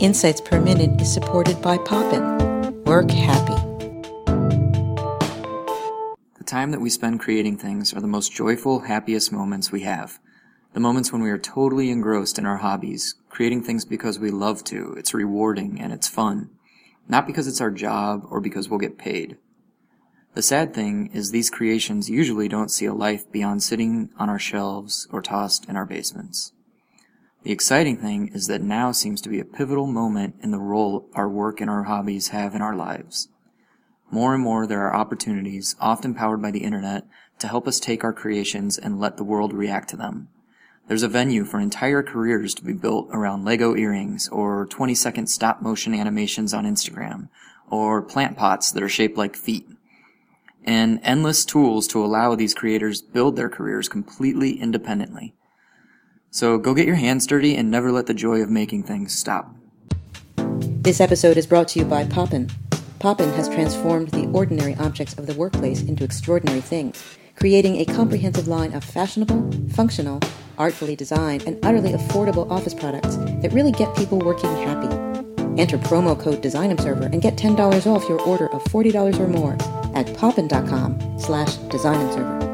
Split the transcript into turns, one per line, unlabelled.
Insights Per Minute is supported by Poppin. Work happy.
The time that we spend creating things are the most joyful, happiest moments we have. The moments when we are totally engrossed in our hobbies, creating things because we love to, it's rewarding and it's fun. Not because it's our job or because we'll get paid. The sad thing is these creations usually don't see a life beyond sitting on our shelves or tossed in our basements. The exciting thing is that now seems to be a pivotal moment in the role our work and our hobbies have in our lives. More and more there are opportunities, often powered by the internet, to help us take our creations and let the world react to them. There's a venue for entire careers to be built around Lego earrings, or 20 second stop motion animations on Instagram, or plant pots that are shaped like feet. And endless tools to allow these creators build their careers completely independently. So go get your hands dirty and never let the joy of making things stop.
This episode is brought to you by Poppin. Poppin has transformed the ordinary objects of the workplace into extraordinary things, creating a comprehensive line of fashionable, functional, artfully designed, and utterly affordable office products that really get people working happy. Enter promo code DesignObserver and get $10 off your order of $40 or more at poppin.com slash designobserver.